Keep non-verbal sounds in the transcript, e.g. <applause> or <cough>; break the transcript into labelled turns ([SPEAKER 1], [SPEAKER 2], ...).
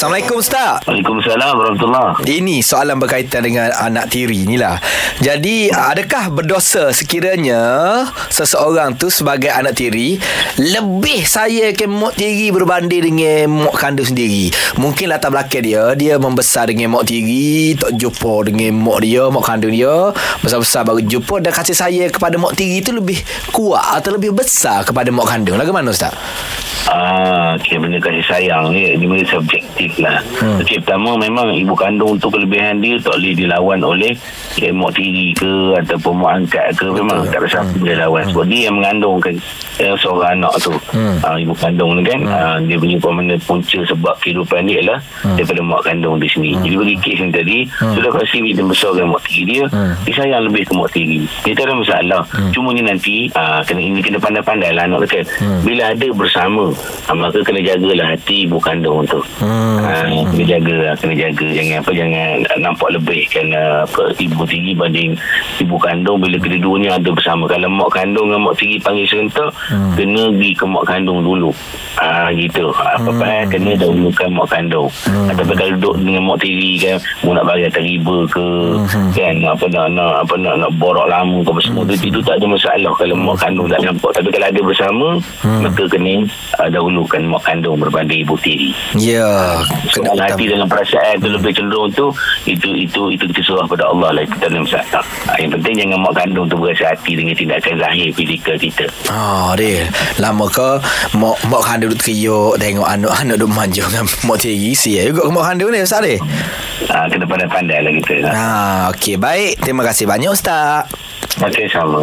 [SPEAKER 1] Assalamualaikum Ustaz.
[SPEAKER 2] Waalaikumsalam warahmatullahi
[SPEAKER 1] Ini soalan berkaitan dengan anak tiri ni lah. Jadi adakah berdosa sekiranya seseorang tu sebagai anak tiri lebih saya ke mak tiri berbanding dengan mak kandung sendiri. Mungkin latar belakang dia dia membesar dengan mak tiri, tak jumpa dengan mak dia, mak kandung dia, besar-besar baru jumpa dan kasih saya kepada mak tiri tu lebih kuat atau lebih besar kepada mak kandung. Lagu mana Ustaz?
[SPEAKER 2] Ah, okay, benda kasih sayang ni. Dia benda subjektif lah. Hmm. Okay, pertama memang ibu kandung tu kelebihan dia Tak boleh dilawan oleh eh, Mak tiri ke Ataupun mak angkat ke Memang tak ada siapa boleh lawan. Sebab dia yang mengandungkan eh, Seorang anak tu.
[SPEAKER 1] Hmm.
[SPEAKER 2] ah, Ibu kandung ni kan. Ah, Dia punya pemenang punca Sebab kehidupan dia adalah Daripada mak kandung dia sendiri Jadi bagi kes ni tadi Sudah kasi dia besarkan mak tiri dia Dia sayang lebih ke mak tiri. Dia tak ada masalah. Cuma ni nanti ah, kena, Ini kena pandai-pandai lah anak tu kan. Bila ada bersama ah, Maka kena jagalah hati ibu kandung tu
[SPEAKER 1] Hmm.
[SPEAKER 2] Ah, kena jaga lah, kena jaga jangan apa jangan nampak lebih ah, apa ibu tiri banding ibu kandung bila kedua-duanya ada bersama kalau mak kandung dengan mak tiri panggil serentak hmm. kena pergi ke mak kandung dulu ah gitu apa-apa hmm. kena dahulukan mak kandung hmm. ataupun kalau duduk dengan mak tiri kan mau nak bagi atas riba ke hmm. kan apa nak nak apa nak nak borak lama ke apa semua hmm. itu tak ada masalah kalau mak kandung tak nampak tapi kalau ada bersama hmm. maka kena dahulukan mak kandung berbanding ibu tiri
[SPEAKER 1] Ya,
[SPEAKER 2] Soal
[SPEAKER 1] kena
[SPEAKER 2] hati dengan perasaan tu lebih cenderung tu itu itu itu kita serah pada Allah lah itu tak ada masalah. Ha, yang penting jangan mak kandung tu berasa hati dengan tindakan zahir fizikal kita.
[SPEAKER 1] Oh dia Lama ke Mak, mak kandung duduk teriuk Tengok anak-anak duduk manja Dengan <laughs> mak tiri Sia juga ke mak kandung ni Ustaz ni
[SPEAKER 2] Ha, kena pandai-pandai lah kita.
[SPEAKER 1] Ah, Okey baik Terima kasih banyak Ustaz
[SPEAKER 2] Okey sama.